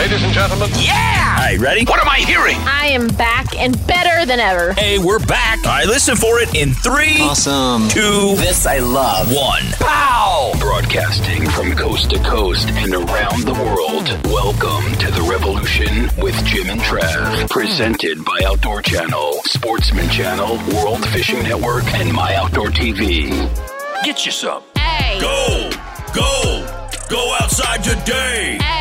Ladies and gentlemen. Yeah! All right, ready? What am I hearing? I am back and better than ever. Hey, we're back. All right, listen for it in three. Awesome. Two. This I love. One. Pow! Broadcasting from coast to coast and around the world. Welcome to the revolution with Jim and Trav. Presented by Outdoor Channel, Sportsman Channel, World Fishing Network, and My Outdoor TV. Get you some. Hey. Go! Go! Go outside today! Hey.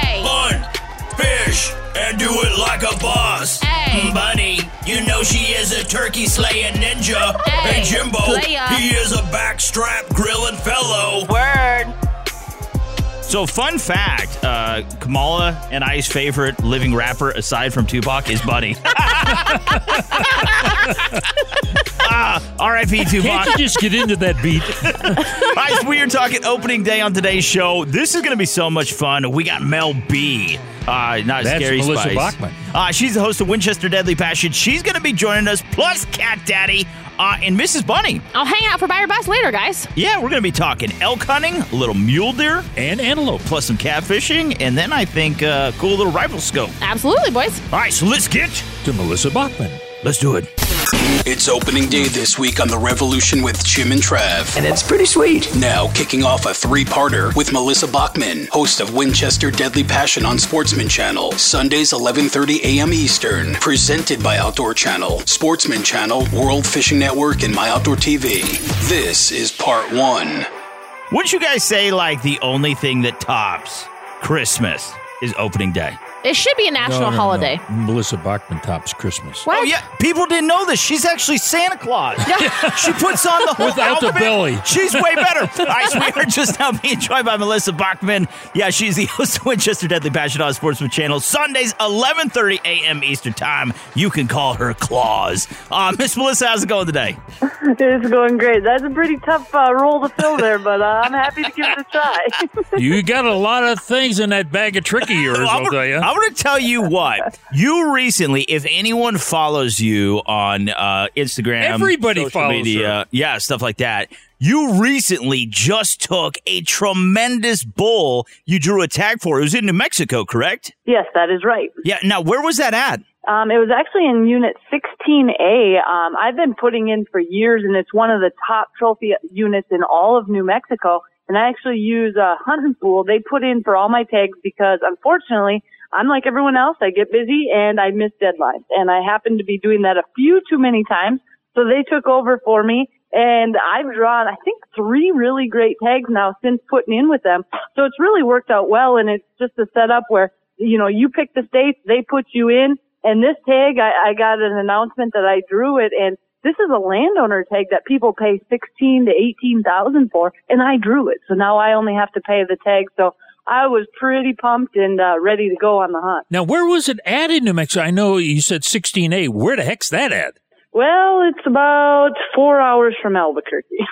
Fish! And do it like a boss! Hey. Mm, Bunny, you know she is a turkey slaying ninja! Hey, Jimbo, playa. he is a backstrap grilling fellow! Word. So, fun fact uh, Kamala and I's favorite living rapper, aside from Tupac, is Buddy. ah, R.I.P. Tupac. Can't you just get into that beat? Guys, we are talking opening day on today's show. This is going to be so much fun. We got Mel B. Uh, not That's Scary Melissa Spice. Bachman. Uh, she's the host of Winchester Deadly Passion. She's going to be joining us, plus Cat Daddy uh, and Mrs. Bunny. I'll hang out for Buyer Bus later, guys. Yeah, we're going to be talking elk hunting, a little mule deer, and antelope. plus some catfishing, and then I think uh, cool little rifle scope. Absolutely, boys. All right, so let's get. To Melissa Bachman. Let's do it. It's opening day this week on the revolution with Jim and Trav. And it's pretty sweet. Now, kicking off a three parter with Melissa Bachman, host of Winchester Deadly Passion on Sportsman Channel, Sundays 11:30 a.m. Eastern, presented by Outdoor Channel, Sportsman Channel, World Fishing Network, and My Outdoor TV. This is part one. Wouldn't you guys say, like, the only thing that tops Christmas is opening day? It should be a national No, no, no. holiday. Melissa Bachman tops Christmas. What? Oh, yeah. People didn't know this. She's actually Santa Claus. Yeah. she puts on the whole Without the outfit. belly. She's way better. All right, so we are just now being joined by Melissa Bachman. Yeah, she's the host of Winchester Deadly Passion on Sportsman Channel. Sundays, 11.30 a.m. Eastern Time. You can call her Claus. Uh, Miss Melissa, how's it going today? It's going great. That's a pretty tough uh, role to fill there, but uh, I'm happy to give it a try. You got a lot of things in that bag of trick of yours, I'll tell you. I'm going to tell you what. You recently, if anyone follows you on uh, Instagram, Everybody social follows media, her. yeah, stuff like that. You recently just took a tremendous bull you drew a tag for. It was in New Mexico, correct? yes, that is right. Yeah. Now, where was that at? Um, it was actually in Unit 16A. Um, I've been putting in for years, and it's one of the top trophy units in all of New Mexico. And I actually use a hunting pool. They put in for all my tags because, unfortunately, I'm like everyone else. I get busy and I miss deadlines, and I happen to be doing that a few too many times. So they took over for me, and I've drawn, I think, three really great tags now since putting in with them. So it's really worked out well, and it's just a setup where you know you pick the states, they put you in, and this tag, I, I got an announcement that I drew it, and this is a landowner tag that people pay sixteen to eighteen thousand for, and I drew it. So now I only have to pay the tag. So I was pretty pumped and uh, ready to go on the hunt. Now, where was it at in New Mexico? I know you said 16A. Where the heck's that at? Well, it's about four hours from Albuquerque.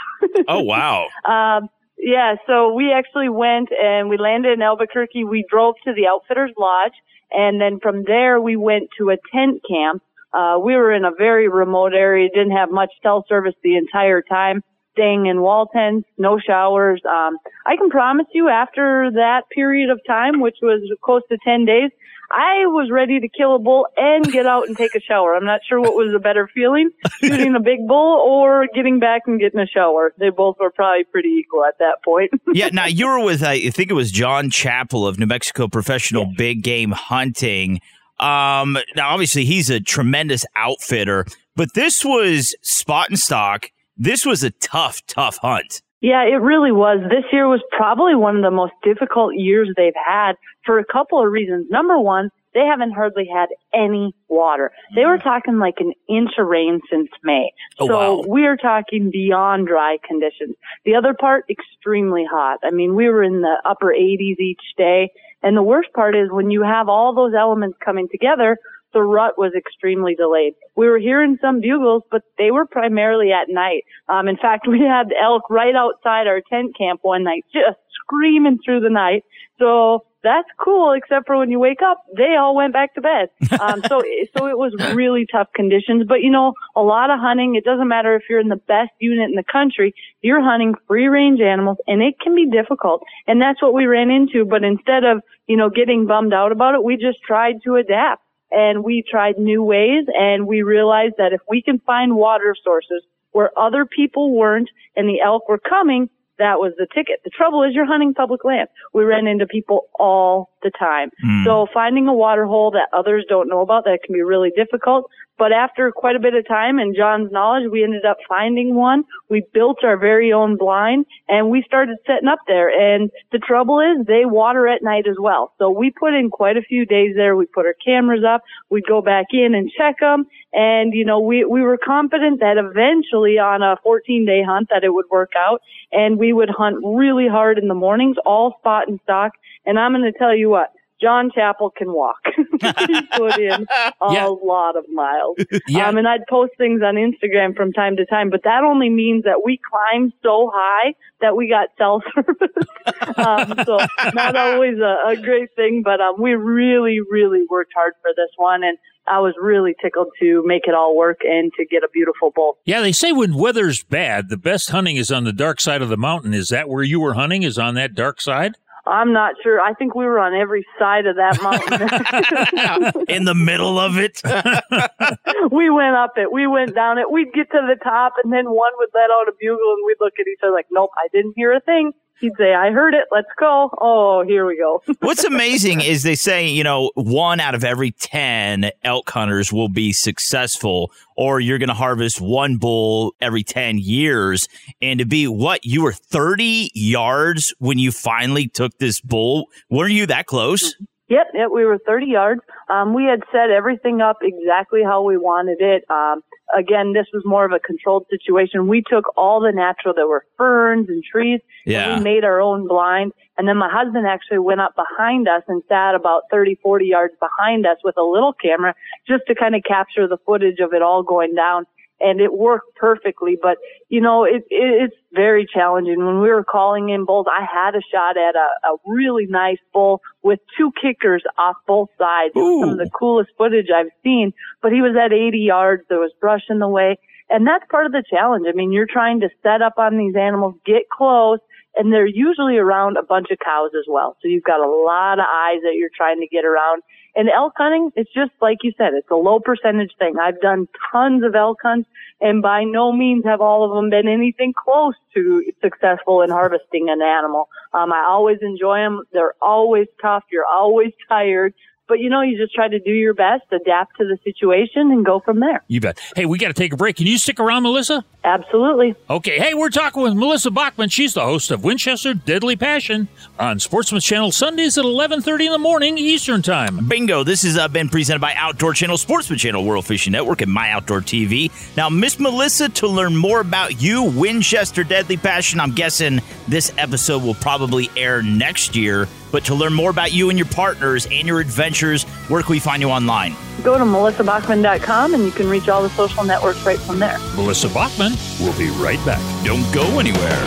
Oh, wow. Um, yeah, so we actually went and we landed in Albuquerque. We drove to the Outfitters Lodge, and then from there we went to a tent camp. Uh, we were in a very remote area, didn't have much cell service the entire time, staying in wall tents, no showers. Um, I can promise you after that period of time, which was close to 10 days, I was ready to kill a bull and get out and take a shower. I'm not sure what was a better feeling, shooting a big bull or getting back and getting a shower. They both were probably pretty equal at that point. yeah, now you were with, I think it was John Chappell of New Mexico Professional Big Game Hunting. Um, now, obviously, he's a tremendous outfitter, but this was spot and stock. This was a tough, tough hunt. Yeah, it really was. This year was probably one of the most difficult years they've had for a couple of reasons. Number one, they haven't hardly had any water. They were mm. talking like an inch of rain since May. Oh, so wow. we're talking beyond dry conditions. The other part, extremely hot. I mean, we were in the upper 80s each day. And the worst part is when you have all those elements coming together, the rut was extremely delayed. We were hearing some bugles, but they were primarily at night. Um, in fact, we had elk right outside our tent camp one night, just screaming through the night. So that's cool, except for when you wake up, they all went back to bed. Um, so, so it was really tough conditions. But you know, a lot of hunting, it doesn't matter if you're in the best unit in the country, you're hunting free range animals and it can be difficult. And that's what we ran into. But instead of, you know, getting bummed out about it, we just tried to adapt and we tried new ways and we realized that if we can find water sources where other people weren't and the elk were coming, that was the ticket. The trouble is you're hunting public land. We ran into people all the time. Hmm. So finding a water hole that others don't know about, that can be really difficult. But after quite a bit of time and John's knowledge, we ended up finding one. We built our very own blind and we started setting up there. And the trouble is they water at night as well. So we put in quite a few days there. We put our cameras up. We'd go back in and check them. And, you know, we, we were confident that eventually on a 14 day hunt that it would work out. And we would hunt really hard in the mornings, all spot and stock. And I'm going to tell you what, John Chappell can walk. he put in a Yeah. lot of miles. Yeah. Um, and I'd post things on Instagram from time to time, but that only means that we climbed so high that we got cell service. um, so not always a, a great thing, but um, we really, really worked hard for this one, and I was really tickled to make it all work and to get a beautiful bull. Yeah, they say when weather's bad, the best hunting is on the dark side of the mountain. Is that where you were hunting? Is on that dark side? I'm not sure. I think we were on every side of that mountain. in the middle of it. we went up it. We went down it. We'd get to the top, and then one would let out a bugle, and we'd look at each other like, "Nope, I didn't hear a thing." He'd say, "I heard it. Let's go." Oh, here we go. What's amazing is they say, you know, one out of every 10 elk hunters will be successful, or you're going to harvest one bull every 10 years. And to be what? You were 30 yards when you finally took this bull. weren't you that close? Yep, yep, we were 30 yards. Um, we had set everything up exactly how we wanted it. Um, again, this was more of a controlled situation. We took all the natural, there were ferns and trees. Yeah. And we made our own blind. And then my husband actually went up behind us and sat about 30, 40 yards behind us with a little camera just to kind of capture the footage of it all going down. And it worked perfectly, but you know, it, it it's very challenging. When we were calling in bulls, I had a shot at a, a really nice bull with two kickers off both sides. It was some of the coolest footage I've seen, but he was at 80 yards. There was brush in the way. And that's part of the challenge. I mean, you're trying to set up on these animals, get close, and they're usually around a bunch of cows as well. So you've got a lot of eyes that you're trying to get around. And elk hunting, it's just like you said, it's a low percentage thing. I've done tons of elk hunts and by no means have all of them been anything close to successful in harvesting an animal. Um, I always enjoy them. They're always tough. You're always tired. But you know, you just try to do your best, adapt to the situation, and go from there. You bet. Hey, we got to take a break. Can you stick around, Melissa? Absolutely. Okay. Hey, we're talking with Melissa Bachman. She's the host of Winchester Deadly Passion on Sportsman's Channel Sundays at 11:30 in the morning Eastern Time. Bingo. This has uh, been presented by Outdoor Channel, Sportsman Channel, World Fishing Network, and My Outdoor TV. Now, Miss Melissa, to learn more about you, Winchester Deadly Passion, I'm guessing this episode will probably air next year. But to learn more about you and your partners and your adventures, where can we find you online? Go to melissabachman.com and you can reach all the social networks right from there. Melissa Bachman will be right back. Don't go anywhere.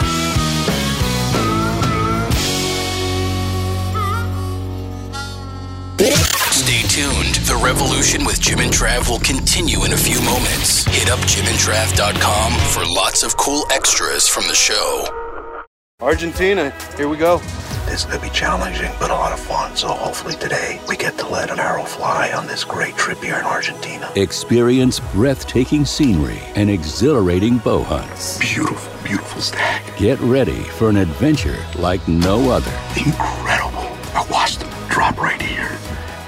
Stay tuned. The revolution with Jim and Trav will continue in a few moments. Hit up jimandtrav.com for lots of cool extras from the show. Argentina, here we go. This could be challenging, but a lot of fun. So hopefully today we get to let an arrow fly on this great trip here in Argentina. Experience breathtaking scenery and exhilarating bow hunts. Beautiful, beautiful stag. Get ready for an adventure like no other. Incredible.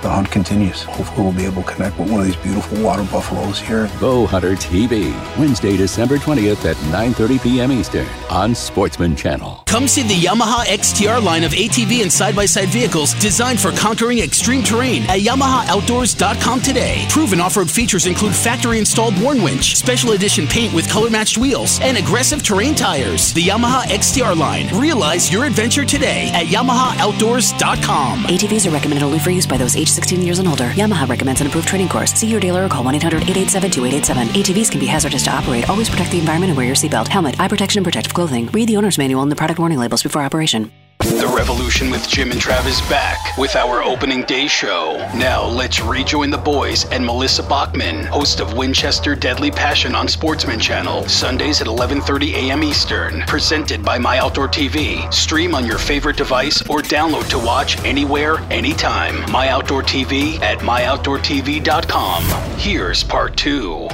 The hunt continues. Hopefully, we'll be able to connect with one of these beautiful water buffaloes here. Bow Hunter TV, Wednesday, December 20th at 9:30 p.m. Eastern on Sportsman Channel. Come see the Yamaha XTR line of ATV and side by side vehicles designed for conquering extreme terrain at YamahaOutdoors.com today. Proven off road features include factory installed Warn Winch, special edition paint with color matched wheels, and aggressive terrain tires. The Yamaha XTR line. Realize your adventure today at YamahaOutdoors.com. ATVs are recommended only for use by those age 16 years and older. Yamaha recommends an approved training course. See your dealer or call 1 800 887 2887. ATVs can be hazardous to operate. Always protect the environment and wear your seatbelt, helmet, eye protection, and protective clothing. Read the owner's manual and the product warning labels before operation. The Revolution with Jim and Trav is back with our opening day show. Now let's rejoin the boys and Melissa Bachman, host of Winchester Deadly Passion on Sportsman Channel, Sundays at 11:30 a.m. Eastern. Presented by My Outdoor TV. Stream on your favorite device or download to watch anywhere, anytime. My Outdoor TV at myoutdoortv.com. Here's part two.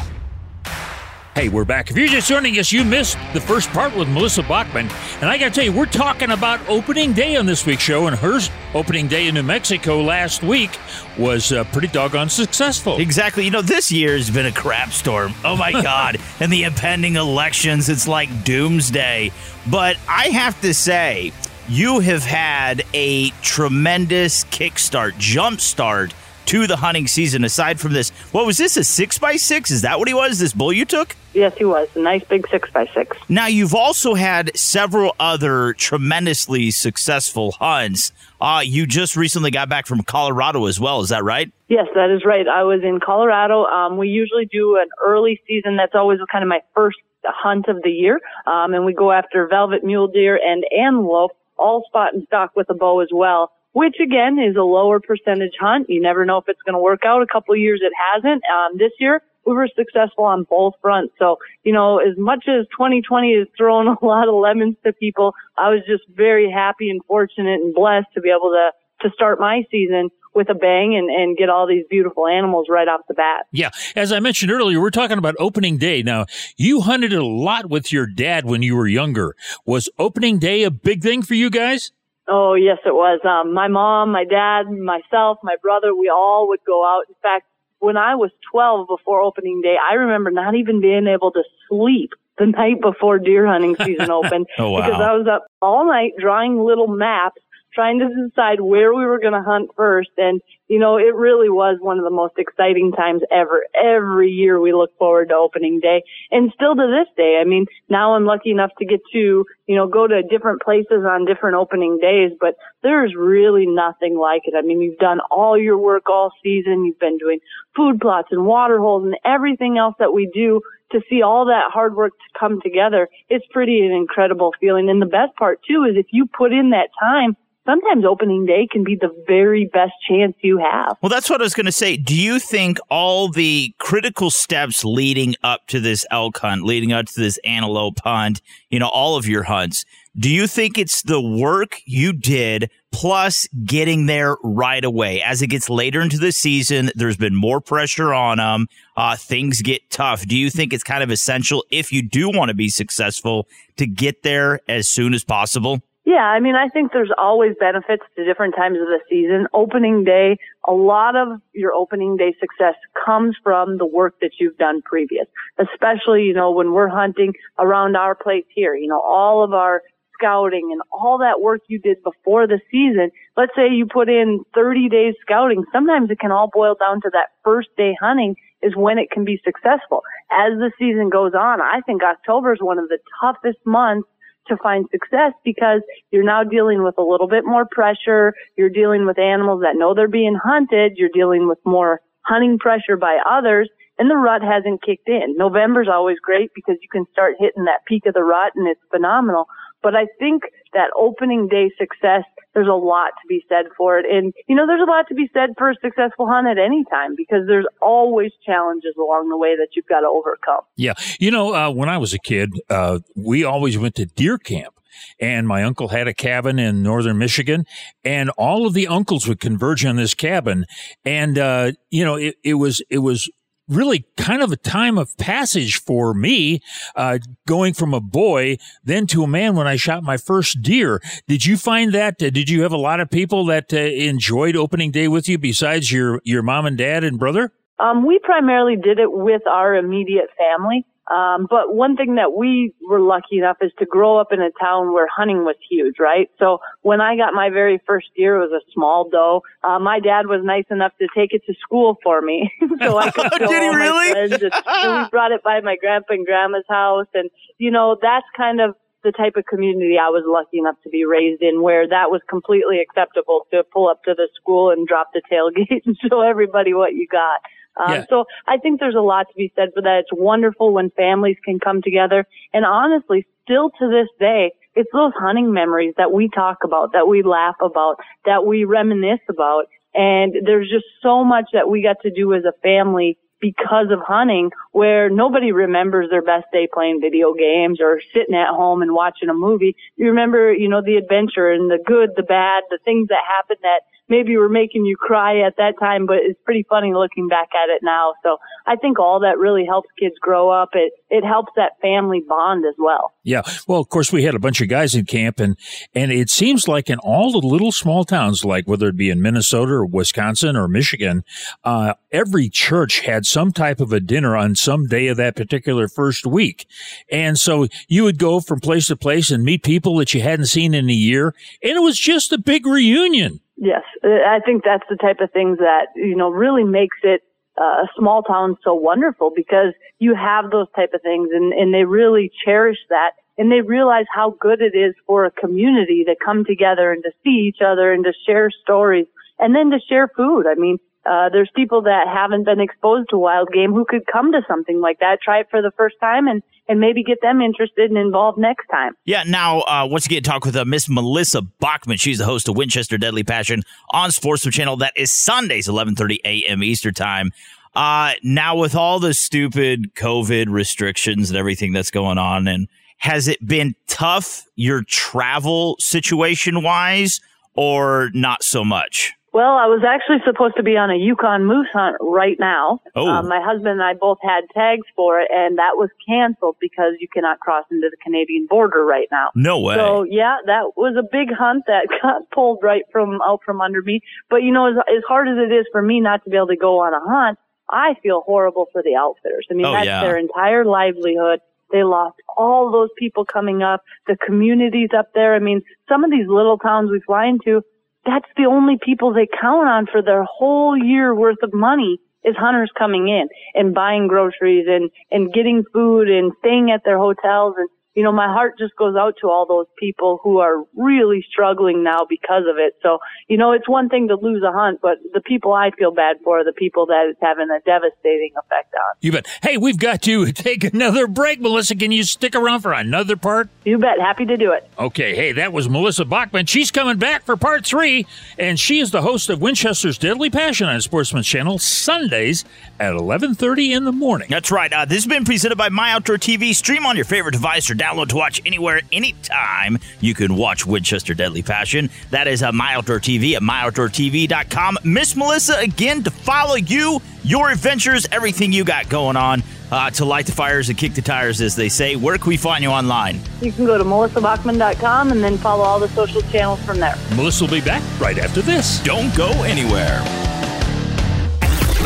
Hey, we're back. If you're just joining us, you missed the first part with Melissa Bachman. And I got to tell you, we're talking about opening day on this week's show, and her opening day in New Mexico last week was uh, pretty doggone successful. Exactly. You know, this year's been a crap storm. Oh my God. and the impending elections, it's like doomsday. But I have to say, you have had a tremendous kickstart, jumpstart to the hunting season. Aside from this, what was this? A six by six? Is that what he was? This bull you took? Yes, he was. A nice big six by six. Now, you've also had several other tremendously successful hunts. Uh, you just recently got back from Colorado as well. Is that right? Yes, that is right. I was in Colorado. Um, we usually do an early season. That's always kind of my first hunt of the year. Um, and we go after velvet mule deer and antelope, all spot and stock with a bow as well which again is a lower percentage hunt. You never know if it's going to work out. A couple of years it hasn't. Um, this year we were successful on both fronts. So, you know, as much as 2020 has thrown a lot of lemons to people, I was just very happy and fortunate and blessed to be able to, to start my season with a bang and, and get all these beautiful animals right off the bat. Yeah. As I mentioned earlier, we're talking about opening day. Now, you hunted a lot with your dad when you were younger. Was opening day a big thing for you guys? Oh, yes, it was. Um, my mom, my dad, myself, my brother, we all would go out. In fact, when I was 12 before opening day, I remember not even being able to sleep the night before deer hunting season opened oh, wow. because I was up all night drawing little maps trying to decide where we were going to hunt first. And, you know, it really was one of the most exciting times ever. Every year we look forward to opening day and still to this day. I mean, now I'm lucky enough to get to, you know, go to different places on different opening days, but there's really nothing like it. I mean, you've done all your work all season. You've been doing food plots and water holes and everything else that we do to see all that hard work to come together, it's pretty an incredible feeling. And the best part too is if you put in that time, sometimes opening day can be the very best chance you have. Well, that's what I was going to say. Do you think all the critical steps leading up to this elk hunt, leading up to this antelope hunt, you know, all of your hunts, do you think it's the work you did plus getting there right away? As it gets later into the season, there's been more pressure on them. Uh, things get tough. Do you think it's kind of essential if you do want to be successful to get there as soon as possible? Yeah, I mean, I think there's always benefits to different times of the season. Opening day, a lot of your opening day success comes from the work that you've done previous, especially, you know, when we're hunting around our place here, you know, all of our scouting and all that work you did before the season. Let's say you put in 30 days scouting. Sometimes it can all boil down to that first day hunting is when it can be successful. As the season goes on, I think October is one of the toughest months to find success because you're now dealing with a little bit more pressure. You're dealing with animals that know they're being hunted. You're dealing with more hunting pressure by others and the rut hasn't kicked in. November's always great because you can start hitting that peak of the rut and it's phenomenal. But I think that opening day success, there's a lot to be said for it. And, you know, there's a lot to be said for a successful hunt at any time because there's always challenges along the way that you've got to overcome. Yeah. You know, uh, when I was a kid, uh, we always went to deer camp and my uncle had a cabin in northern Michigan, and all of the uncles would converge on this cabin, and uh, you know it, it was it was really kind of a time of passage for me, uh, going from a boy then to a man when I shot my first deer. Did you find that? Uh, did you have a lot of people that uh, enjoyed opening day with you besides your, your mom and dad and brother? Um, we primarily did it with our immediate family. Um, but one thing that we were lucky enough is to grow up in a town where hunting was huge, right? So when I got my very first deer, it was a small doe. Uh, my dad was nice enough to take it to school for me, so I could show Did he really? my friends. And, we brought it by my grandpa and grandma's house, and you know that's kind of the type of community I was lucky enough to be raised in, where that was completely acceptable to pull up to the school and drop the tailgate and show everybody what you got. Um, Yeah. So I think there's a lot to be said for that. It's wonderful when families can come together. And honestly, still to this day, it's those hunting memories that we talk about, that we laugh about, that we reminisce about. And there's just so much that we got to do as a family because of hunting where nobody remembers their best day playing video games or sitting at home and watching a movie. You remember, you know, the adventure and the good, the bad, the things that happened that maybe were making you cry at that time, but it's pretty funny looking back at it now. So I think all that really helps kids grow up. It, it helps that family bond as well. Yeah. Well, of course, we had a bunch of guys in camp, and and it seems like in all the little small towns, like whether it be in Minnesota or Wisconsin or Michigan, uh, every church had some type of a dinner on some day of that particular first week, and so you would go from place to place and meet people that you hadn't seen in a year, and it was just a big reunion. Yes, Uh, I think that's the type of things that you know really makes it uh, a small town so wonderful because you have those type of things and and they really cherish that and they realize how good it is for a community to come together and to see each other and to share stories and then to share food. I mean, uh, there's people that haven't been exposed to wild game who could come to something like that, try it for the first time, and and maybe get them interested and involved next time. Yeah, now, uh, once again, talk with uh, Miss Melissa Bachman. She's the host of Winchester Deadly Passion on Sportsman Channel. That is Sundays, 11.30 a.m. Eastern Time. Uh, now, with all the stupid COVID restrictions and everything that's going on, and has it been tough, your travel situation-wise, or not so much? Well, I was actually supposed to be on a Yukon moose hunt right now. Oh. Um, my husband and I both had tags for it, and that was canceled because you cannot cross into the Canadian border right now. No way. So yeah, that was a big hunt that got pulled right from out from under me. But you know, as, as hard as it is for me not to be able to go on a hunt, I feel horrible for the outfitters. I mean, Oh, that's yeah. their entire livelihood. They lost all those people coming up, the communities up there. I mean, some of these little towns we fly into, that's the only people they count on for their whole year worth of money is hunters coming in and buying groceries and, and getting food and staying at their hotels. And, you know, my heart just goes out to all those people who are really struggling now because of it. So, you know, it's one thing to lose a hunt, but the people I feel bad for are the people that it's having a devastating effect on. You bet. Hey, we've got to take another break, Melissa. Can you stick around for another part? You bet. Happy to do it. Okay, hey, that was Melissa Bachman. She's coming back for part three, and she is the host of Winchester's Deadly Passion on Sportsman's Channel Sundays at 11.30 in the morning. That's right. Uh, this has been presented by My Outdoor TV. Stream on your favorite device or download to watch anywhere, anytime. You can watch Winchester Deadly Passion. That is uh, My Outdoor TV at myoutdoortv.com. Miss Melissa, again, to follow you, your adventures, everything you got going on, uh, to light the fires and kick the tires, as they say. Where can we find you online? You can go to melissabachman.com and then follow all the social channels from there. Melissa will be back right after this. Don't go anywhere.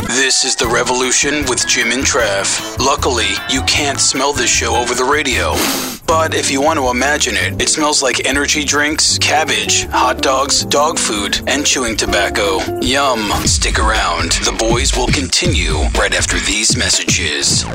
This is The Revolution with Jim and Trav. Luckily, you can't smell this show over the radio. But if you want to imagine it, it smells like energy drinks, cabbage, hot dogs, dog food, and chewing tobacco. Yum. Stick around. The boys will continue right after these messages.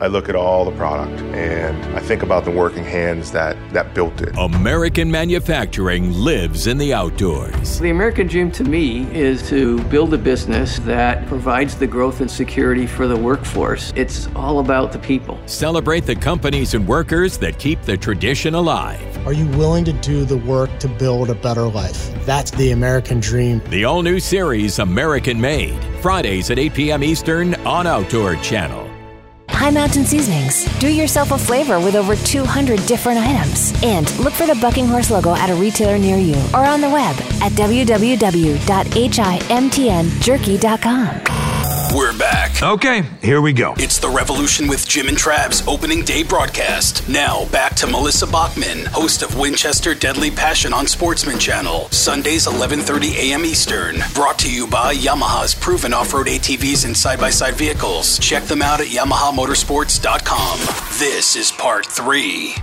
I look at all the product and I think about the working hands that, that built it. American manufacturing lives in the outdoors. The American dream to me is to build a business that provides the growth and security for the workforce. It's all about the people. Celebrate the companies and workers that keep the tradition alive. Are you willing to do the work to build a better life? That's the American dream. The all new series, American Made, Fridays at 8 p.m. Eastern on Outdoor Channel. High Mountain Seasonings. Do yourself a flavor with over 200 different items. And look for the Bucking Horse logo at a retailer near you or on the web at www.himtnjerky.com. We're back. Okay, here we go. It's the Revolution with Jim and Trav's opening day broadcast. Now, back to Melissa Bachman, host of Winchester Deadly Passion on Sportsman Channel, Sundays 11:30 a.m. Eastern. Brought to you by Yamaha's proven off-road ATVs and side-by-side vehicles. Check them out at yamahamotorsports.com. This is part 3.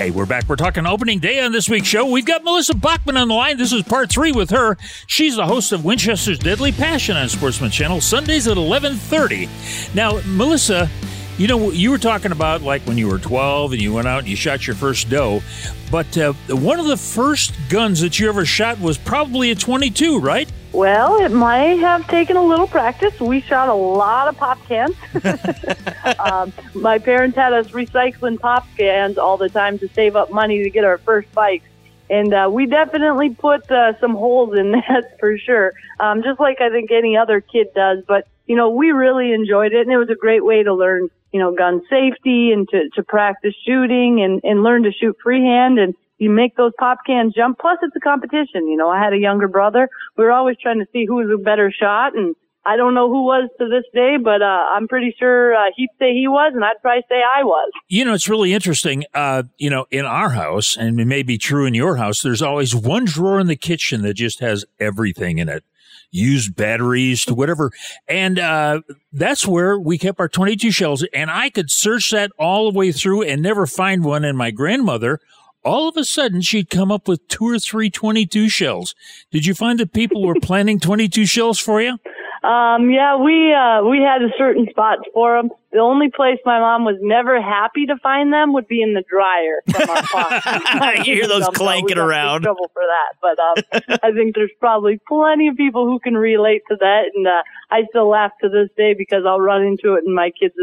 Hey, we're back. We're talking opening day on this week's show. We've got Melissa Bachman on the line. This is part three with her. She's the host of Winchester's Deadly Passion on Sportsman Channel, Sundays at 1130. Now, Melissa, you know, you were talking about like when you were 12 and you went out and you shot your first doe, but uh, one of the first guns that you ever shot was probably a 22, right? Well, it might have taken a little practice. We shot a lot of pop cans. um, my parents had us recycling pop cans all the time to save up money to get our first bikes. And uh, we definitely put uh, some holes in that for sure, um, just like I think any other kid does. But, you know, we really enjoyed it, and it was a great way to learn, you know, gun safety and to, to practice shooting and, and learn to shoot freehand. And you make those pop cans jump. Plus, it's a competition. You know, I had a younger brother. We were always trying to see who was a better shot, and I don't know who was to this day, but uh, I'm pretty sure uh, he'd say he was, and I'd probably say I was. You know, it's really interesting. Uh, you know, in our house, and it may be true in your house, there's always one drawer in the kitchen that just has everything in it. Used batteries to whatever. And, uh, that's where we kept our 22 shells. And I could search that all the way through and never find one. And my grandmother all of a sudden she'd come up with two or three 22 shells. Did you find that people were planning 22 shells for you? Um, yeah, we uh, we had a certain spots for them. The only place my mom was never happy to find them would be in the dryer from our faucet. you hear those Somehow clanking we around. Trouble for that, but um, I think there's probably plenty of people who can relate to that, and uh, I still laugh to this day because I'll run into it in my kids'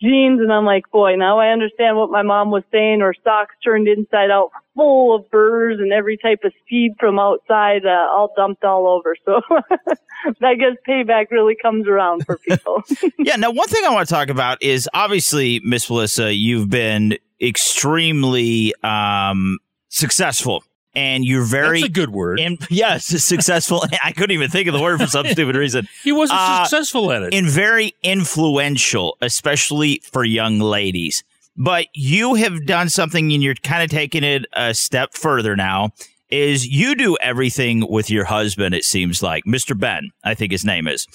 jeans, and I'm like, boy, now I understand what my mom was saying. Or socks turned inside out, full of burrs and every type of seed from outside, uh, all dumped all over. So I guess payback really comes around for people. yeah. Now, one thing I want to talk about is obviously, Miss Melissa, you've been extremely um, successful. And you're very That's a good word. And yes, successful. I couldn't even think of the word for some stupid reason. He wasn't Uh, successful at it. And very influential, especially for young ladies. But you have done something and you're kind of taking it a step further now. Is you do everything with your husband, it seems like. Mr. Ben, I think his name is.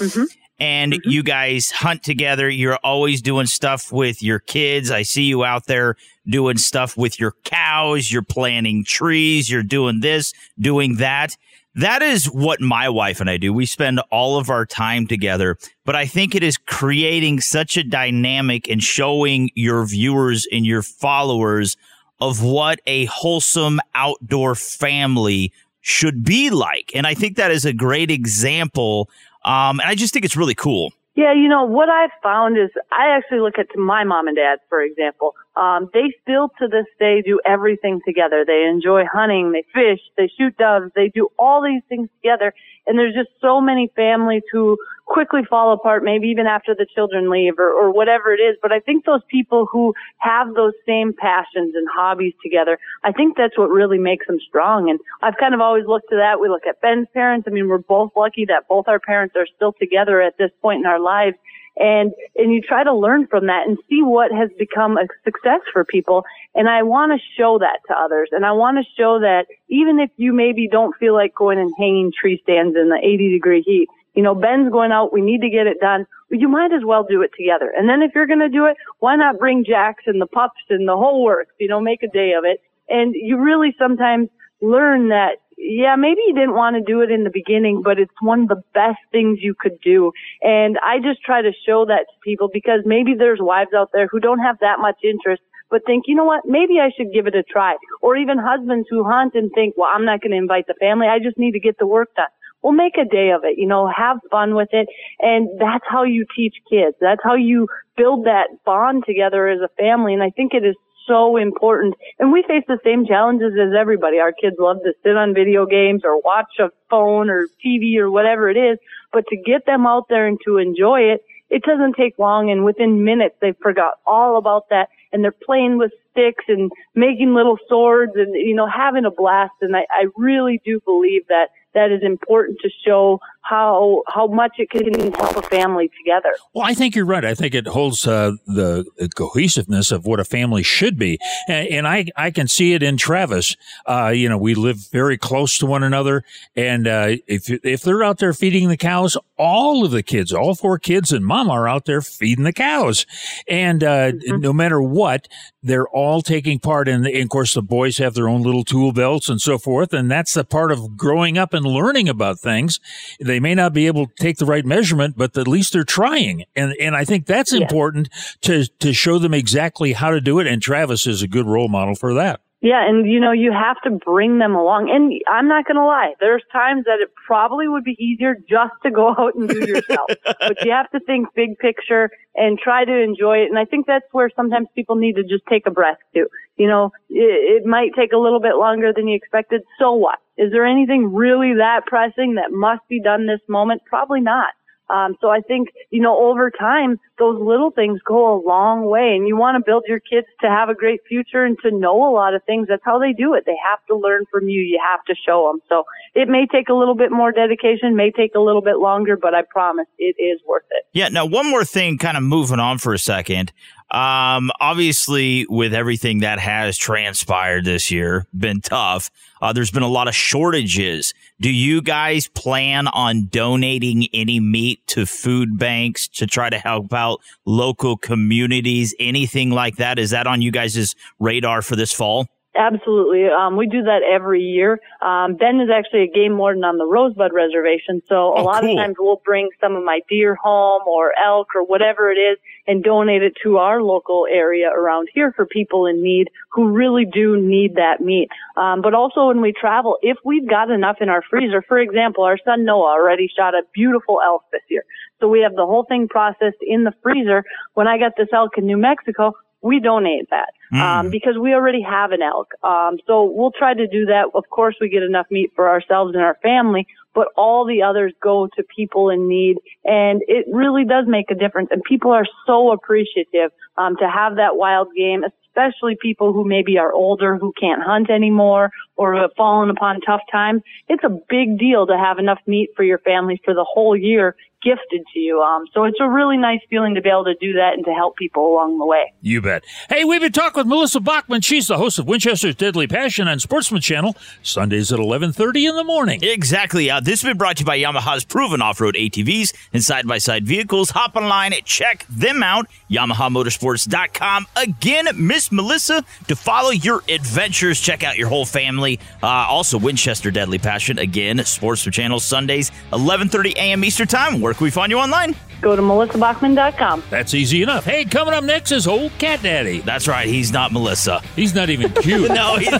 And mm-hmm. you guys hunt together. You're always doing stuff with your kids. I see you out there doing stuff with your cows. You're planting trees. You're doing this, doing that. That is what my wife and I do. We spend all of our time together, but I think it is creating such a dynamic and showing your viewers and your followers of what a wholesome outdoor family should be like. And I think that is a great example. Um, and I just think it's really cool. Yeah, you know, what I've found is I actually look at my mom and dad, for example. Um, they still to this day do everything together. They enjoy hunting, they fish, they shoot doves, they do all these things together. And there's just so many families who quickly fall apart, maybe even after the children leave or, or whatever it is. But I think those people who have those same passions and hobbies together, I think that's what really makes them strong. And I've kind of always looked to that. We look at Ben's parents. I mean, we're both lucky that both our parents are still together at this point in our lives. And, and you try to learn from that and see what has become a success for people. And I want to show that to others. And I want to show that even if you maybe don't feel like going and hanging tree stands in the 80 degree heat, you know, Ben's going out. We need to get it done. You might as well do it together. And then if you're going to do it, why not bring Jacks and the pups and the whole works? You know, make a day of it. And you really sometimes learn that, yeah, maybe you didn't want to do it in the beginning, but it's one of the best things you could do. And I just try to show that to people because maybe there's wives out there who don't have that much interest but think, you know what, maybe I should give it a try. Or even husbands who hunt and think, well, I'm not going to invite the family. I just need to get the work done. Well, make a day of it, you know, have fun with it. And that's how you teach kids. That's how you build that bond together as a family. And I think it is so important. And we face the same challenges as everybody. Our kids love to sit on video games or watch a phone or TV or whatever it is. But to get them out there and to enjoy it, it doesn't take long. And within minutes, they've forgot all about that and they're playing with sticks and making little swords and, you know, having a blast. And I, I really do believe that that is important to show how how much it can help a family together. Well, I think you're right. I think it holds uh, the, the cohesiveness of what a family should be, and, and I I can see it in Travis. Uh, you know, we live very close to one another, and uh, if if they're out there feeding the cows, all of the kids, all four kids and mom are out there feeding the cows, and uh, mm-hmm. no matter what, they're all taking part in. And of course, the boys have their own little tool belts and so forth, and that's a part of growing up and learning about things. They may not be able to take the right measurement, but at least they're trying. And, and I think that's yeah. important to, to show them exactly how to do it. And Travis is a good role model for that. Yeah, and you know, you have to bring them along. And I'm not going to lie, there's times that it probably would be easier just to go out and do yourself. but you have to think big picture and try to enjoy it. And I think that's where sometimes people need to just take a breath too. You know, it, it might take a little bit longer than you expected. So what? Is there anything really that pressing that must be done this moment? Probably not. Um, so I think, you know, over time, those little things go a long way and you want to build your kids to have a great future and to know a lot of things. That's how they do it. They have to learn from you. You have to show them. So it may take a little bit more dedication, may take a little bit longer, but I promise it is worth it. Yeah. Now, one more thing, kind of moving on for a second. Um, obviously, with everything that has transpired this year, been tough. Uh, there's been a lot of shortages. Do you guys plan on donating any meat to food banks to try to help out local communities? Anything like that? Is that on you guys' radar for this fall? Absolutely. Um, we do that every year. Um, ben is actually a game warden on the Rosebud Reservation, so a oh, lot cool. of times we'll bring some of my deer home or elk or whatever it is and donate it to our local area around here for people in need who really do need that meat. Um, but also when we travel, if we've got enough in our freezer, for example, our son Noah already shot a beautiful elk this year. So we have the whole thing processed in the freezer. When I got this elk in New Mexico, we donate that mm. um, because we already have an elk. Um, so we'll try to do that. Of course, we get enough meat for ourselves and our family, but all the others go to people in need, and it really does make a difference. And people are so appreciative um, to have that wild game, especially people who maybe are older who can't hunt anymore or have fallen upon tough times. It's a big deal to have enough meat for your family for the whole year gifted to you. Um, so it's a really nice feeling to be able to do that and to help people along the way. You bet. Hey, we've been talking with Melissa Bachman. She's the host of Winchester's Deadly Passion on Sportsman Channel, Sundays at 11.30 in the morning. Exactly. Uh, this has been brought to you by Yamaha's proven off-road ATVs and side-by-side vehicles. Hop online, check them out, YamahaMotorsports.com. Again, Miss Melissa, to follow your adventures, check out your whole family. Uh, also, Winchester Deadly Passion, again, Sportsman Channel, Sundays, 11.30 a.m. Eastern Time. Where can we find you online? Go to melissabachman.com. That's easy enough. Hey, coming up next is old Cat Daddy. That's right. He's not Melissa. He's not even cute. no. He, all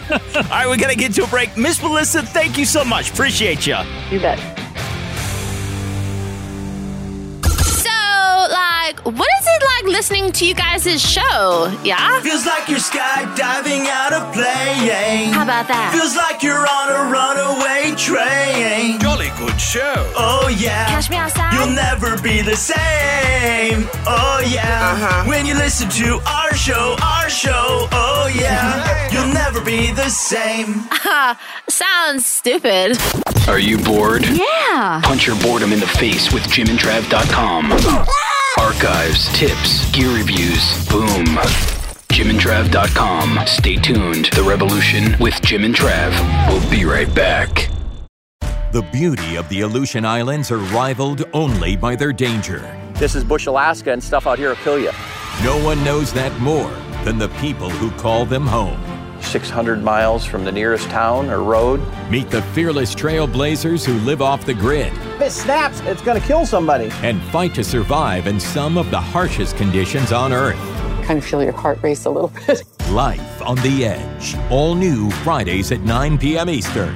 right, we got to get to a break. Miss Melissa, thank you so much. Appreciate you. You bet. Like, what is it like listening to you guys' show? Yeah? Feels like you're skydiving out of plane. How about that? Feels like you're on a runaway train. Jolly good show. Oh yeah. Catch me outside. You'll never be the same. Oh yeah. Uh-huh. When you listen to our show, our show. Oh yeah. You'll never be the same. Sounds stupid. Are you bored? Yeah. Punch your boredom in the face with jimandtrav.com. Archives, tips, gear reviews, boom. jimandtrav.com. Stay tuned. The revolution with Jim and Trav. We'll be right back. The beauty of the Aleutian Islands are rivaled only by their danger. This is Bush, Alaska, and stuff out here will kill you. No one knows that more than the people who call them home. 600 miles from the nearest town or road. Meet the fearless trailblazers who live off the grid If it snaps, it's going to kill somebody. and fight to survive in some of the harshest conditions on Earth. Kind of feel your heart race a little bit. Life on the Edge. All new Fridays at 9 p.m. Eastern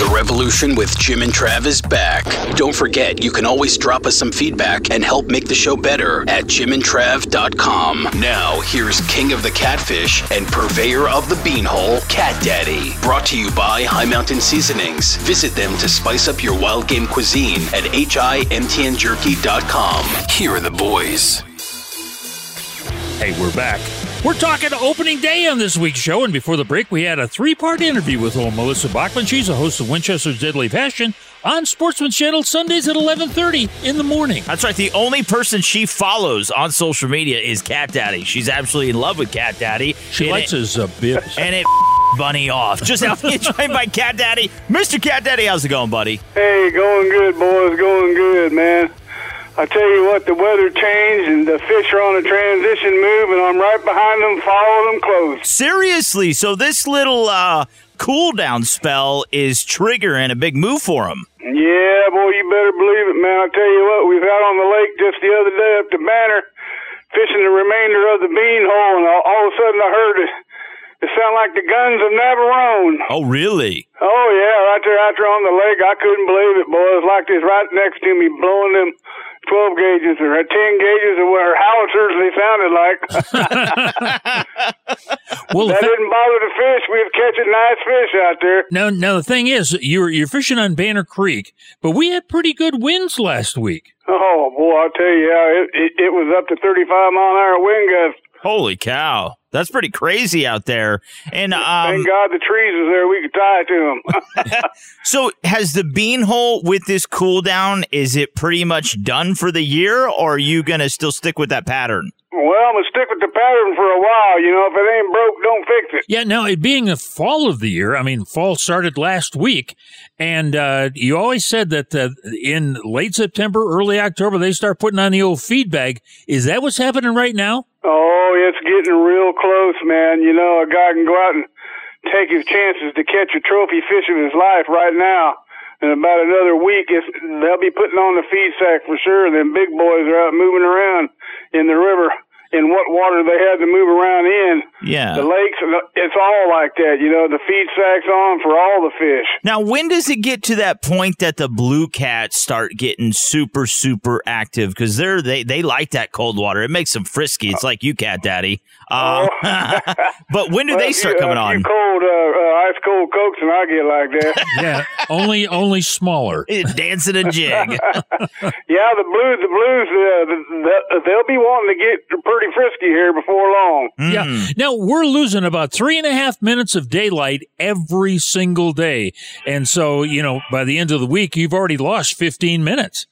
The Revolution with Jim and Trav is back. Don't forget, you can always drop us some feedback and help make the show better at jimandtrav.com. Now, here's King of the Catfish and purveyor of the Beanhole, Cat Daddy. Brought to you by High Mountain Seasonings. Visit them to spice up your wild game cuisine at himtnjerky.com. Here are the boys. Hey, we're back. We're talking opening day on this week's show, and before the break, we had a three-part interview with old Melissa Bachman. She's a host of Winchester's Deadly Passion on Sportsman Channel Sundays at 11:30 in the morning. That's right. The only person she follows on social media is Cat Daddy. She's absolutely in love with Cat Daddy. She And likes it- his uh, bibs. and it bunny off. Just out joined by Cat Daddy, Mr. Cat Daddy. How's it going, buddy? Hey, going good, boys. Going good, man. I tell you what, the weather changed and the fish are on a transition move, and I'm right behind them, following them close. Seriously, so this little uh, cool down spell is triggering a big move for them. Yeah, boy, you better believe it, man. I tell you what, we was out on the lake just the other day up to Banner, fishing the remainder of the bean hole, and all, all of a sudden I heard it. It sounded like the guns of Navarone. Oh, really? Oh yeah, right there out there on the lake. I couldn't believe it, boy. It was like this right next to me, blowing them twelve gauges or ten gauges or where howitzers they sounded like. Well, that didn't bother the fish. We was catching nice fish out there. Now, now the thing is, you're you're fishing on Banner Creek, but we had pretty good winds last week. Oh boy, I'll tell you, yeah, it, it, it was up to thirty-five mile an hour wind gusts. Holy cow. That's pretty crazy out there. And um, Thank God the trees was there. We could tie to them. so has the bean hole with this cool down, is it pretty much done for the year or are you going to still stick with that pattern? well, I'm gonna stick with the pattern for a while. You know, if it ain't broke, don't fix it. Yeah, now it being the fall of the year, I mean, fall started last week, and uh, you always said that uh, in late September, early October, they start putting on the old feed bag. Is that what's happening right now? Oh, it's getting real close, man. You know, a guy can go out and take his chances to catch a trophy fish of his life right now. In about another week, it's, they'll be putting on the feed sack for sure. Then big boys are out moving around in the river in what water they had to move around in. Yeah. The lakes, it's all like that. You know, the feed sack's on for all the fish. Now, when does it get to that point that the blue cats start getting super, super active? Because they're they they like that cold water. It makes them frisky. It's like you, cat daddy. Um, but when do Well, they start you- coming uh, on? You cold, uh, uh, ice cold cokes, and I get like that. Yeah, only only smaller. Dancing a jig. yeah, the blues, the blues, uh, the, the, they'll be wanting to get pretty frisky here before long. Yeah. Now we're losing about three and a half minutes of daylight every single day, and so you know by the end of the week you've already lost fifteen minutes,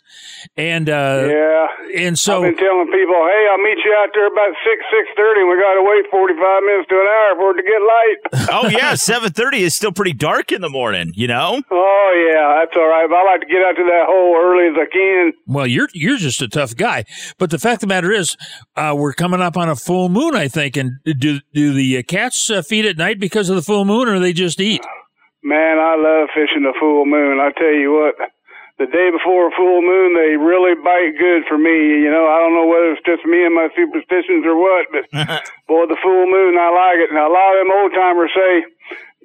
and uh, Yeah. and so I've been telling people, hey, I'll meet you out there about six, six thirty, and we got to wait forty-five minutes to an hour for it to get light. oh yeah, seven thirty is still pretty dark in the morning. You know. oh yeah, that's all right. But I like to get out to that hole early as I can. Well, you're you're just a tough guy, but the fact of the matter is, uh, we're coming up on a full moon, I think. And do do the uh, cats uh, feed at night because of the full moon, or they just eat? Man, I love fishing the full moon. I tell you what, the day before a full moon, they really bite good for me. You know, I don't know whether it's just me and my superstitions or what, but boy, the full moon, I like it. Now, a lot of them old timers say,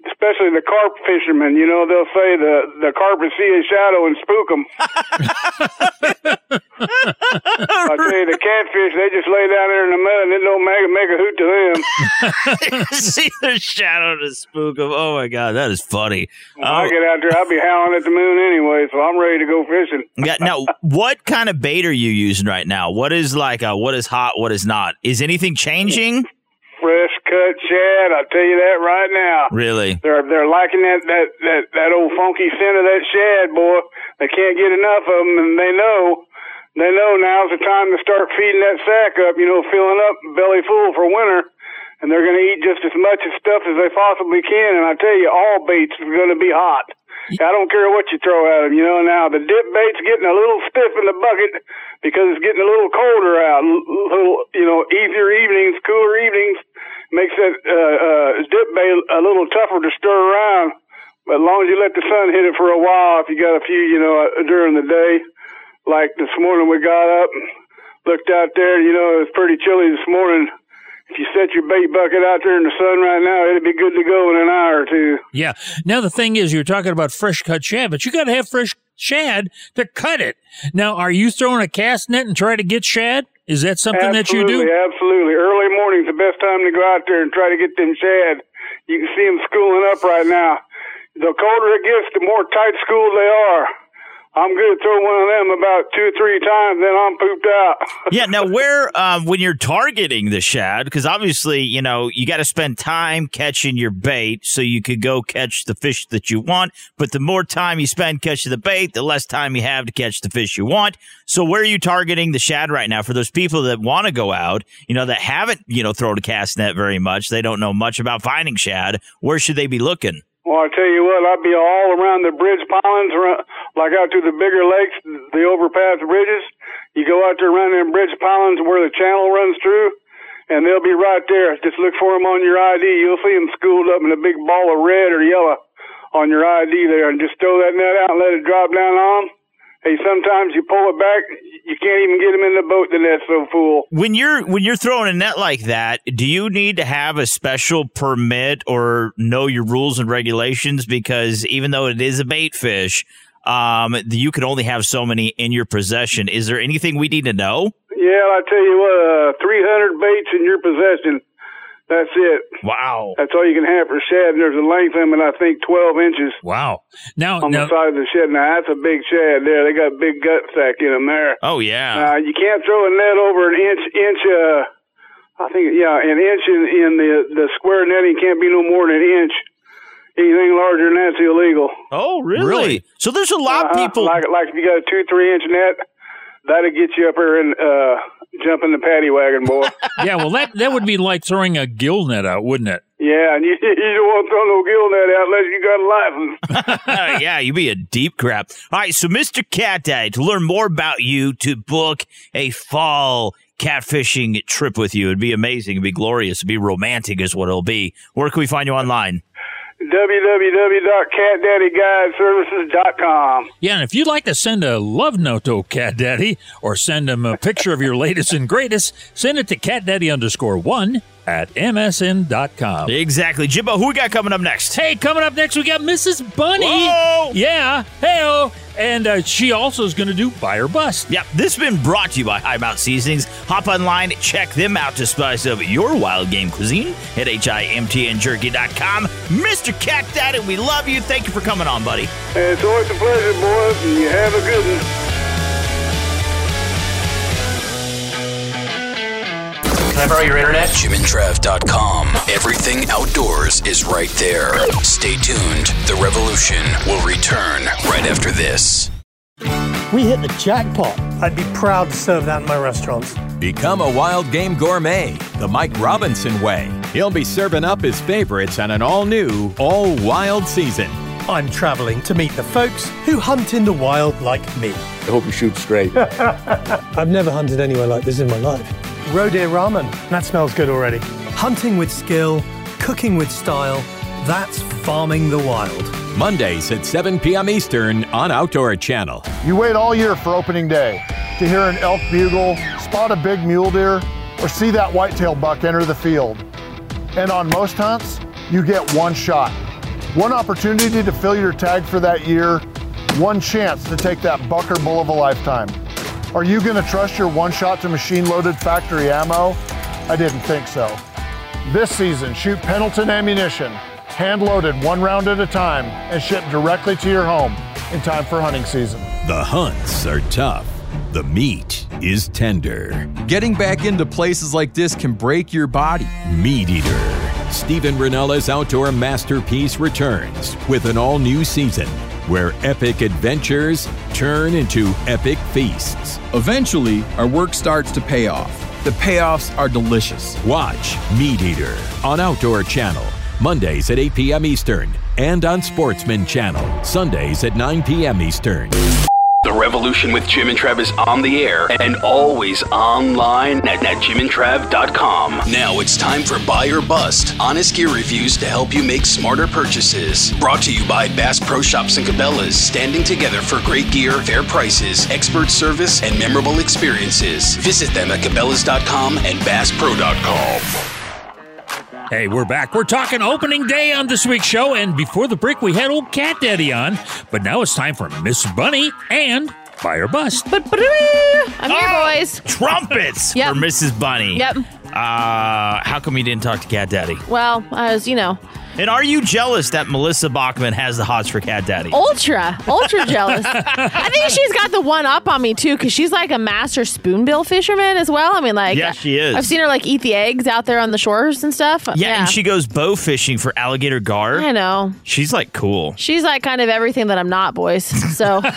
especially the carp fishermen, you know, they'll say the the carp will see a shadow and spook them. I tell you, the catfish, they just lay down there in the mud and it don't make, make a hoot to them. See the shadow to spook them. Oh my god, that is funny. When I get out there, I'll be howling at the moon anyway, so I'm ready to go fishing. Yeah. Now, what kind of bait are you using right now? What is like? Uh, what is hot? What is not? Is anything changing? Fresh cut shad, I'll tell you that right now. Really? They're they're liking that that that that old funky scent of that shad, boy. They can't get enough of them, and they know they know now's the time to start feeding that sack up. You know, filling up belly full for winter, and they're going to eat just as much of stuff as they possibly can. And I tell you, all baits are going to be hot. I don't care what you throw at them. You know, now the dip bait's getting a little stiff in the bucket because it's getting a little colder out. Little, you know, easier evenings, cooler evenings makes that uh, uh, dip bait a little tougher to stir around. But as long as you let the sun hit it for a while, if you got a few, you know, uh, during the day, like this morning we got up looked out there, you know, it was pretty chilly this morning. if you set your bait bucket out there in the sun right now, it'll be good to go in an hour or two. Yeah. Now the thing is, you're talking about fresh cut shad, but you got to have fresh shad to cut it. Now, are you throwing a cast net and try to get shad? Is that something that you do? Absolutely, Absolutely. Early morning's the best time to go out there and try to get them shad. You can see them schooling up right now. The colder it gets, the more tight schooled they are. I'm going to throw one of them about two, or three times, then I'm pooped out. yeah. Now, where um, when you're targeting the shad, because obviously, you know, you got to spend time catching your bait so you could go catch the fish that you want. But the more time you spend catching the bait, the less time you have to catch the fish you want. So, where are you targeting the shad right now for those people that want to go out? You know, that haven't you know thrown a cast net very much. They don't know much about finding shad. Where should they be looking? Well, I tell you what, I'd be all around the bridge around, like out to the bigger lakes, the overpass bridges. You go out there around them bridge pylons where the channel runs through, and they'll be right there. Just look for them on your ID. You'll see them schooled up in a big ball of red or yellow on your ID there, and just throw that net out and let it drop down on 'em. Hey, sometimes you pull it back, you can't even get them in the boat. The net's so full. When you're when you're throwing a net like that, do you need to have a special permit or know your rules and regulations? Because even though it is a bait fish, um, you can only have so many in your possession. Is there anything we need to know? Yeah, I tell you what, uh, 300 baits in your possession. That's it. Wow. That's all you can have for shad. And there's a length limit, I think, 12 inches. Wow. Now, on now, the side of the shed. Now, that's a big shad there. They got a big gut sack in them there. Oh yeah. Uh, you can't throw a net over an inch, inch, uh, I think, yeah, an inch in, in the, the square netting can't be no more than an inch. Anything larger than that's illegal. Oh, really? Really? So there's a lot Uh-huh. people. Like, like if you got a two, three inch net, that'll get you up there and, uh, jump in the paddy wagon, boy. yeah, well, that that would be like throwing a gill net out, wouldn't it? yeah, and you, you don't want to throw no gill net out unless you got a license. yeah, you'd be a deep crap. All right, so Mr. Cat Daddy, to learn more about you, to book a fall catfishing trip with you, it'd be amazing. It'd be glorious. It'd be romantic, is what it'll be. Where can we find you online? www.catdaddyguideservices.com. Yeah, and if you'd like to send a love note to Cat Daddy or send him a picture of your latest and greatest, send it to catdaddy underscore one at msn.com. Exactly. Jimbo, who we got coming up next? Hey, coming up next, we got Mrs. Bunny. Whoa! Yeah, hey And uh, she also is going to do Buy or Bust. Yep, this has been brought to you by High Mount Seasonings. Hop online, check them out to spice up your wild game cuisine at HIMTNJerky.com. Mr. Cat Daddy, we love you. Thank you for coming on, buddy. It's always a pleasure, boys, and you have a good one. Can I borrow your internet? JimandTrav.com. Everything outdoors is right there. Stay tuned. The revolution will return right after this. We hit the jackpot. I'd be proud to serve that in my restaurants. Become a wild game gourmet the Mike Robinson way. He'll be serving up his favorites on an all new, all wild season. I'm traveling to meet the folks who hunt in the wild like me. I hope you shoot straight. I've never hunted anywhere like this in my life. Roe deer ramen. That smells good already. Hunting with skill, cooking with style. That's farming the wild. Mondays at 7 p.m. Eastern on Outdoor Channel. You wait all year for opening day to hear an elk bugle, spot a big mule deer, or see that whitetail buck enter the field. And on most hunts, you get one shot. One opportunity to fill your tag for that year, one chance to take that buck or bull of a lifetime. Are you to trust your one shot to machine loaded factory ammo? I didn't think so. This season, shoot Pendleton ammunition, hand loaded one round at a time, and shipped directly to your home in time for hunting season. The hunts are tough. The meat is tender. Getting back into places like this can break your body. Meat Eater. Steven Rinella's outdoor masterpiece returns with an all new season where epic adventures turn into epic feasts. Eventually, our work starts to pay off. The payoffs are delicious. Watch MeatEater on Outdoor Channel, Mondays at 8 p.m. Eastern, and on Sportsman Channel, Sundays at 9 p.m. Eastern. Revolution with Jim and Trav is on the air and always online at, at jimandtrav.com. Now it's time for Buy or Bust, honest gear reviews to help you make smarter purchases. Brought to you by Bass Pro Shops and Cabela's, standing together for great gear, fair prices, expert service, and memorable experiences. Visit them at cabela's.com and basspro.com. Hey, we're back. We're talking opening day on this week's show, and before the break, we had old Cat Daddy on, but now it's time for Miss Bunny and Fire Bust. But I'm here, boys. Trumpets Yep. for Mrs. Bunny. Yep. Uh, how come you didn't talk to Cat Daddy? Well, as you know, And are you jealous that Melissa Bachman has the hots for Cat Daddy? ultra, ultra jealous. I think she's got the one up on me too, because she's like a master spoonbill fisherman as well. I mean, like, Yeah, she is. I've seen her like eat the eggs out there on the shores and stuff. Yeah, and she goes bow fishing for alligator gar. I know. She's like cool. She's like kind of everything that I'm not, boys. So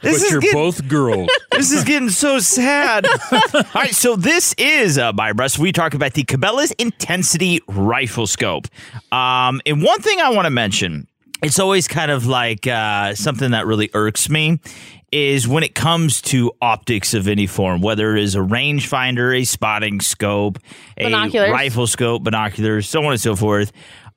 This but is you're getting- both girls. this is getting so sad. All right, so this is uh, by Russ. We talk about the Cabela's Intensity Rifle Scope. Um, and one thing I want to mention, it's always kind of like uh, something that really irks me. Is when it comes to optics of any form, whether it is a rangefinder, a spotting scope, a Binoculars. rifle scope, binoculars, so on and so forth.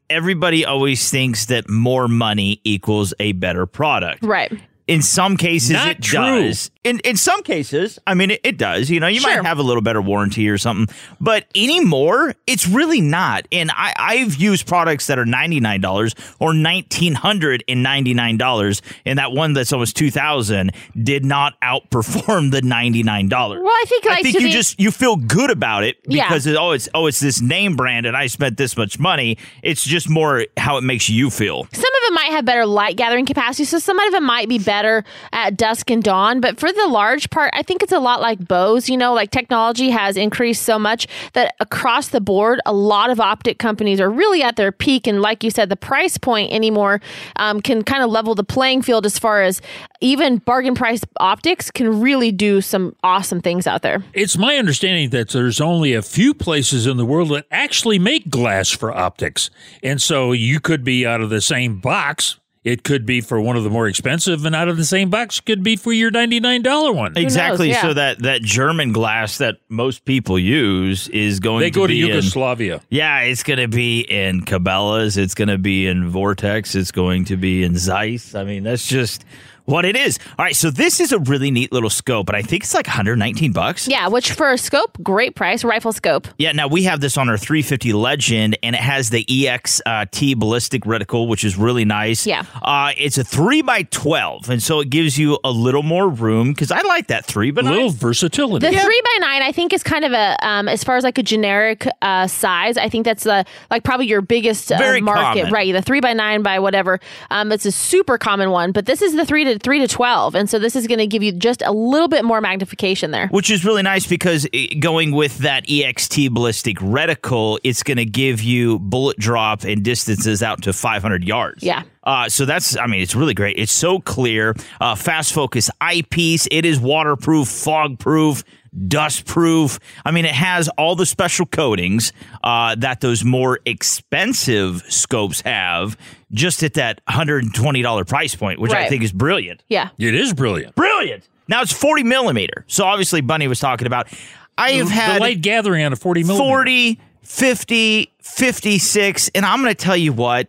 Everybody always thinks that more money equals a better product. right. In some cases, Not it true. does. In in some cases, I mean, it, it does. You know, you Sure. might have a little better warranty or something, but anymore, it's really not. And I, I've used products that are ninety nine dollars or nineteen hundred and ninety nine dollars, and that one that's almost two thousand did not outperform the ninety nine dollars. Well, I think, I think you the- just you feel good about it Yeah. because it, oh it's oh it's this name brand and I spent this much money. It's just more how it makes you feel. Some of it might have better light gathering capacity, so some of it might be better at dusk and dawn. But for the large part, I think it's a lot like bows. You know, like technology has increased so much that across the board, a lot of optic companies are really at their peak. And like you said, the price point anymore um, can kind of level the playing field as far as even bargain price optics can really do some awesome things out there. It's my understanding that there's only a few places in the world that actually make glass for optics. And so you could be out of the same box. It could be for one of the more expensive, and out of the same box could be for your $99 one. Exactly. Yeah. So that that German glass that most people use is going They to go to be in- Yugoslavia. yeah, it's going to be in Cabela's. It's going to be in Vortex. It's going to be in Zeiss. I mean, that's just what it is. All right. So this is a really neat little scope, but I think it's like 119 bucks. Yeah, which for a scope, great price, rifle scope. Yeah, now we have this on our 350 Legend, and it has the EXT ballistic reticle, which is really nice. Yeah. uh, it's a three by 12, and so it gives you a little more room because I like that three, by A little versatility. The three by nine, I think, is kind of a um, as far as like a generic uh, size. I think that's the like probably your biggest uh, Very market, common. right? The three by nine by whatever. Um, it's a super common one, but this is the three to three to twelve, and so this is going to give you just a little bit more magnification there. which is really nice because going with that EXT ballistic reticle, it's going to give you bullet drop and distances out to 500 yards. Yeah. Uh, so that's, I mean, it's really great. It's so clear. Uh, fast focus eyepiece. It is waterproof, fog proof, dust proof. I mean, it has all the special coatings uh, that those more expensive scopes have just at that $120 price point, which I think is brilliant. Yeah. It is brilliant. Brilliant. Now it's 40 millimeter. So obviously, Bunny was talking about. I have the had light gathering on a 40 millimeter. 40, 50, 56. And I'm going to tell you what.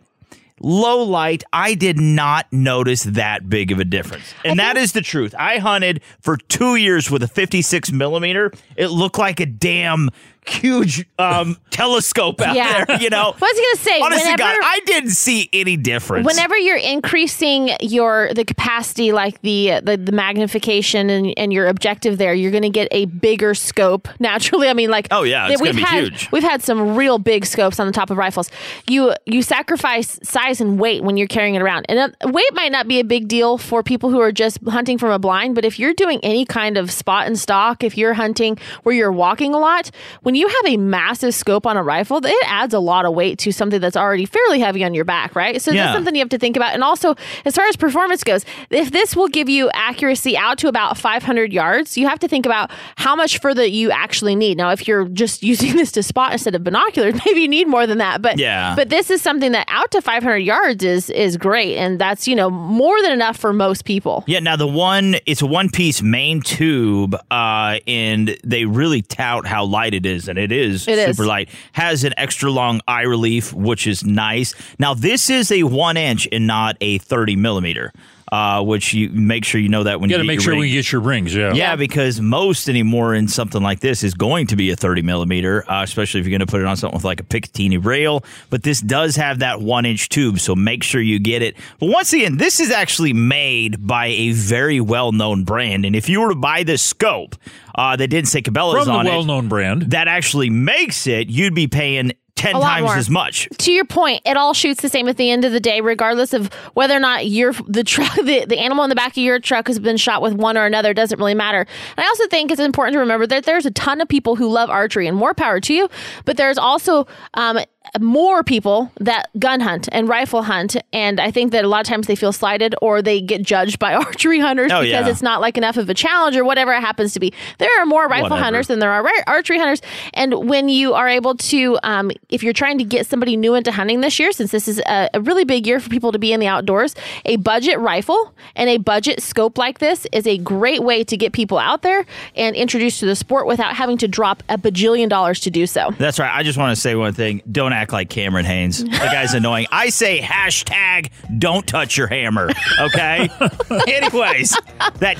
Low light, I did not notice that big of a difference. And that is the truth. I hunted for two years with a 56 millimeter. It looked like a damn huge um, telescope out Yeah. there, you know? what was he gonna say, Honestly, God, I didn't see any difference. Whenever you're increasing your the capacity, like the the, the magnification and, and your objective there, you're going to get a bigger scope. Naturally, I mean, like Oh, yeah, it's we've gonna be had, huge. We've had some real big scopes on the top of rifles. You you sacrifice size and weight when you're carrying it around, and uh, weight might not be a big deal for people who are just hunting from a blind. But if you're doing any kind of spot and stock, if you're hunting where you're walking a lot, when you have a massive scope on a rifle, it adds a lot of weight to something that's already fairly heavy on your back, right? So Yeah. that's something you have to think about. And also, as far as performance goes, if this will give you accuracy out to about 500 yards, you have to think about how much further you actually need. Now, if you're just using this to spot instead of binoculars, maybe you need more than that. But Yeah. but this is something that out to 500 yards is is great, and that's you know more than enough for most people. Yeah, now the one it's a one piece main tube, uh, and they really tout how light it is, and it is It is. super light. Has an extra long eye relief, which is nice. Now this is a one inch and not a thirty millimeter. Uh, which you make sure you know that when You you got to get make your sure ring. you get your rings. Yeah. Yeah, because most anymore in something like this is going to be a 30 millimeter, uh, especially if you're going to put it on something with like a Picatinny rail. But this does have that one inch tube, so make sure you get it. But once again, this is actually made by a very well known brand. And if you were to buy this scope uh, that didn't say Cabela's From the on it, well-known brand that actually makes it, you'd be paying 10 A times more. as much. To your point, it all shoots the same at the end of the day, regardless of whether or not you're the truck, the, the animal in the back of your truck has been shot with one or another. It doesn't really matter. And I also think it's important to remember that there's a ton of people who love archery, and more power to you. But there's also um, more people that gun hunt and rifle hunt, and I think that a lot of times they feel slighted or they get judged by archery hunters Oh, because yeah. it's not like enough of a challenge or whatever it happens to be. There are more rifle Whatever. hunters than there are ar- archery hunters. And when you are able to, um, if you're trying to get somebody new into hunting this year, since this is a, a really big year for people to be in the outdoors, a budget rifle and a budget scope like this is a great way to get people out there and introduced to the sport without having to drop a bajillion dollars to do so. That's right. I just want to say one thing. Don't act like Cameron Hanes. The guy's annoying. I say hashtag don't touch your hammer. Okay? Anyways, that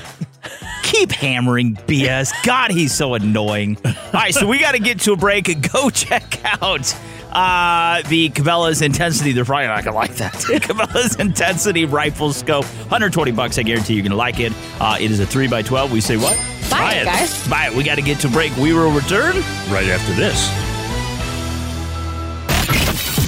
keep hammering BS. God, he's so annoying. All right, so we got to get to a break and go check out uh, the Cabela's Intensity. They're probably not going to like that. Cabela's Intensity Rifle Scope. 120 bucks. I guarantee you're going to like it. Uh, it is a 3x12. We say what? Buy it, guys. Buy it. We got to get to break. We will return right after this.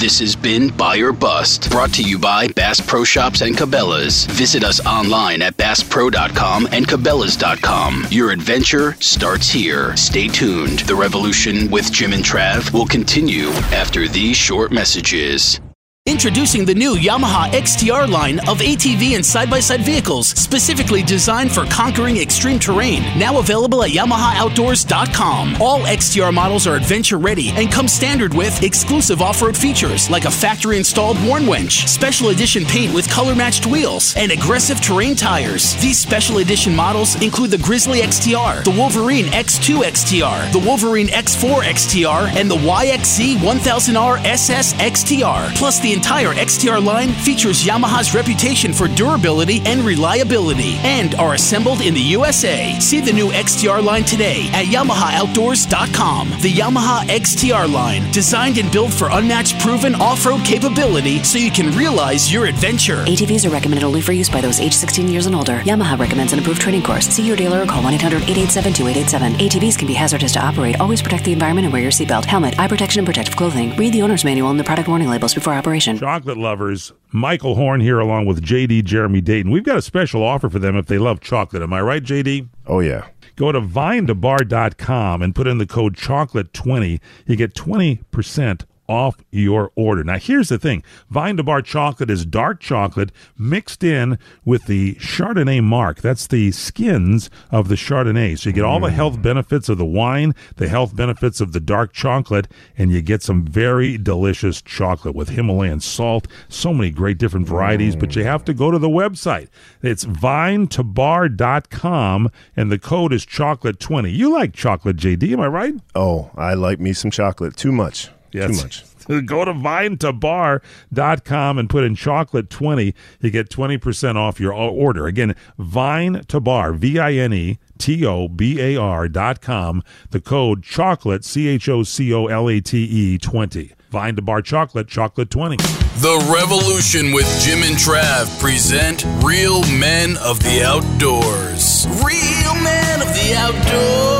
This has been Buy or Bust, brought to you by Bass Pro Shops and Cabela's. Visit us online at basspro.com and cabela's.com. Your adventure starts here. Stay tuned. The revolution with Jim and Trav will continue after these short messages. Introducing the new Yamaha XTR line of ATV and side by side vehicles, specifically designed for conquering extreme terrain. Now available at YamahaOutdoors.com. All XTR models are adventure ready and come standard with exclusive off road features like a factory installed WARN winch, special edition paint with color matched wheels, and aggressive terrain tires. These special edition models include the Grizzly XTR, the Wolverine X2 XTR, the Wolverine X4 XTR, and the YXZ 1000R SS XTR. Plus, the entire XTR line features Yamaha's reputation for durability and reliability and are assembled in the USA. See the new XTR line today at YamahaOutdoors.com. The Yamaha XTR line, designed and built for unmatched proven off road capability so you can realize your adventure. ATVs are recommended only for use by those age 16 years and older. Yamaha recommends an approved training course. See your dealer or call 1 800 887 2887. ATVs can be hazardous to operate. Always protect the environment and wear your seatbelt, helmet, eye protection, and protective clothing. Read the owner's manual and the product warning labels before operation. Chocolate lovers, Michael Horn here along with JD Jeremy Dayton. We've got a special offer for them if they love chocolate. Am I right, JD? Oh, yeah. Go to vinetobar.com and put in the code chocolate20. You get 20% off your order. Now, here's the thing Vine to Bar chocolate is dark chocolate mixed in with the Chardonnay marc. That's the skins of the Chardonnay. So you get all the health mm. benefits of the wine, the health benefits of the dark chocolate, and you get some very delicious chocolate with Himalayan salt. So many great different varieties, but you have to go to the website. It's vinetobar.com, and the code is chocolate20. You like chocolate, JD, am I right? Oh, I like me some chocolate. Too much. Yes. Too much. Go to vinetobar.com and put in chocolate 20. You get 20% off your order. Again, vine to bar, V I N E T O B A R dot com. The code chocolate, C H O C O L A T E 20. Vine to bar chocolate, chocolate 20. The Revolution with Jim and Trav present Real Men of the Outdoors. Real Men of the Outdoors.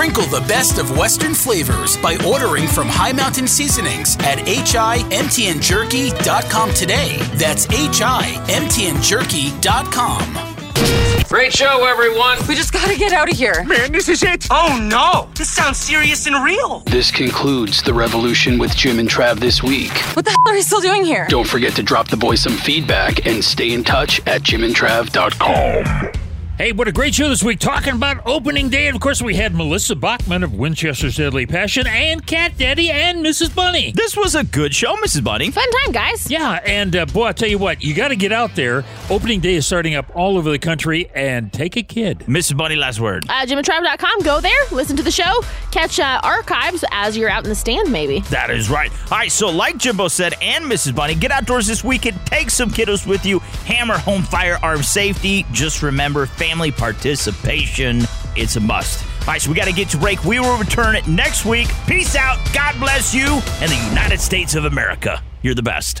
Sprinkle the best of Western flavors by ordering from Hi Mountain Seasonings at HIMTNJerky.com today. That's HIMTNJerky.com. Great show, everyone. We just gotta get out of here. Man, this is it. Oh no, this sounds serious and real. This concludes the revolution with Jim and Trav this week. What the hell are you still doing here? Don't forget to drop the boys some feedback and stay in touch at jimandtrav.com. Hey, what a great show this week talking about opening day. And of course, we had Melissa Bachman of Winchester's Deadly Passion and Cat Daddy and Mrs. Bunny. This was a good show, Mrs. Bunny. Fun time, guys. Yeah, and uh, boy, I tell you what, you got to get out there. Opening day is starting up all over the country and take a kid. Mrs. Bunny, last word. Uh, JimandTrav.com. Go there, listen to the show, catch uh, archives as you're out in the stand, maybe. That is right. All right, so like Jimbo said and Mrs. Bunny, get outdoors this weekend. Take some kiddos with you. Hammer home firearm safety. Just remember family participation. It's a must. All right, so we got to get to break. We will return it next week. Peace out. God bless you and the United States of America. You're the best.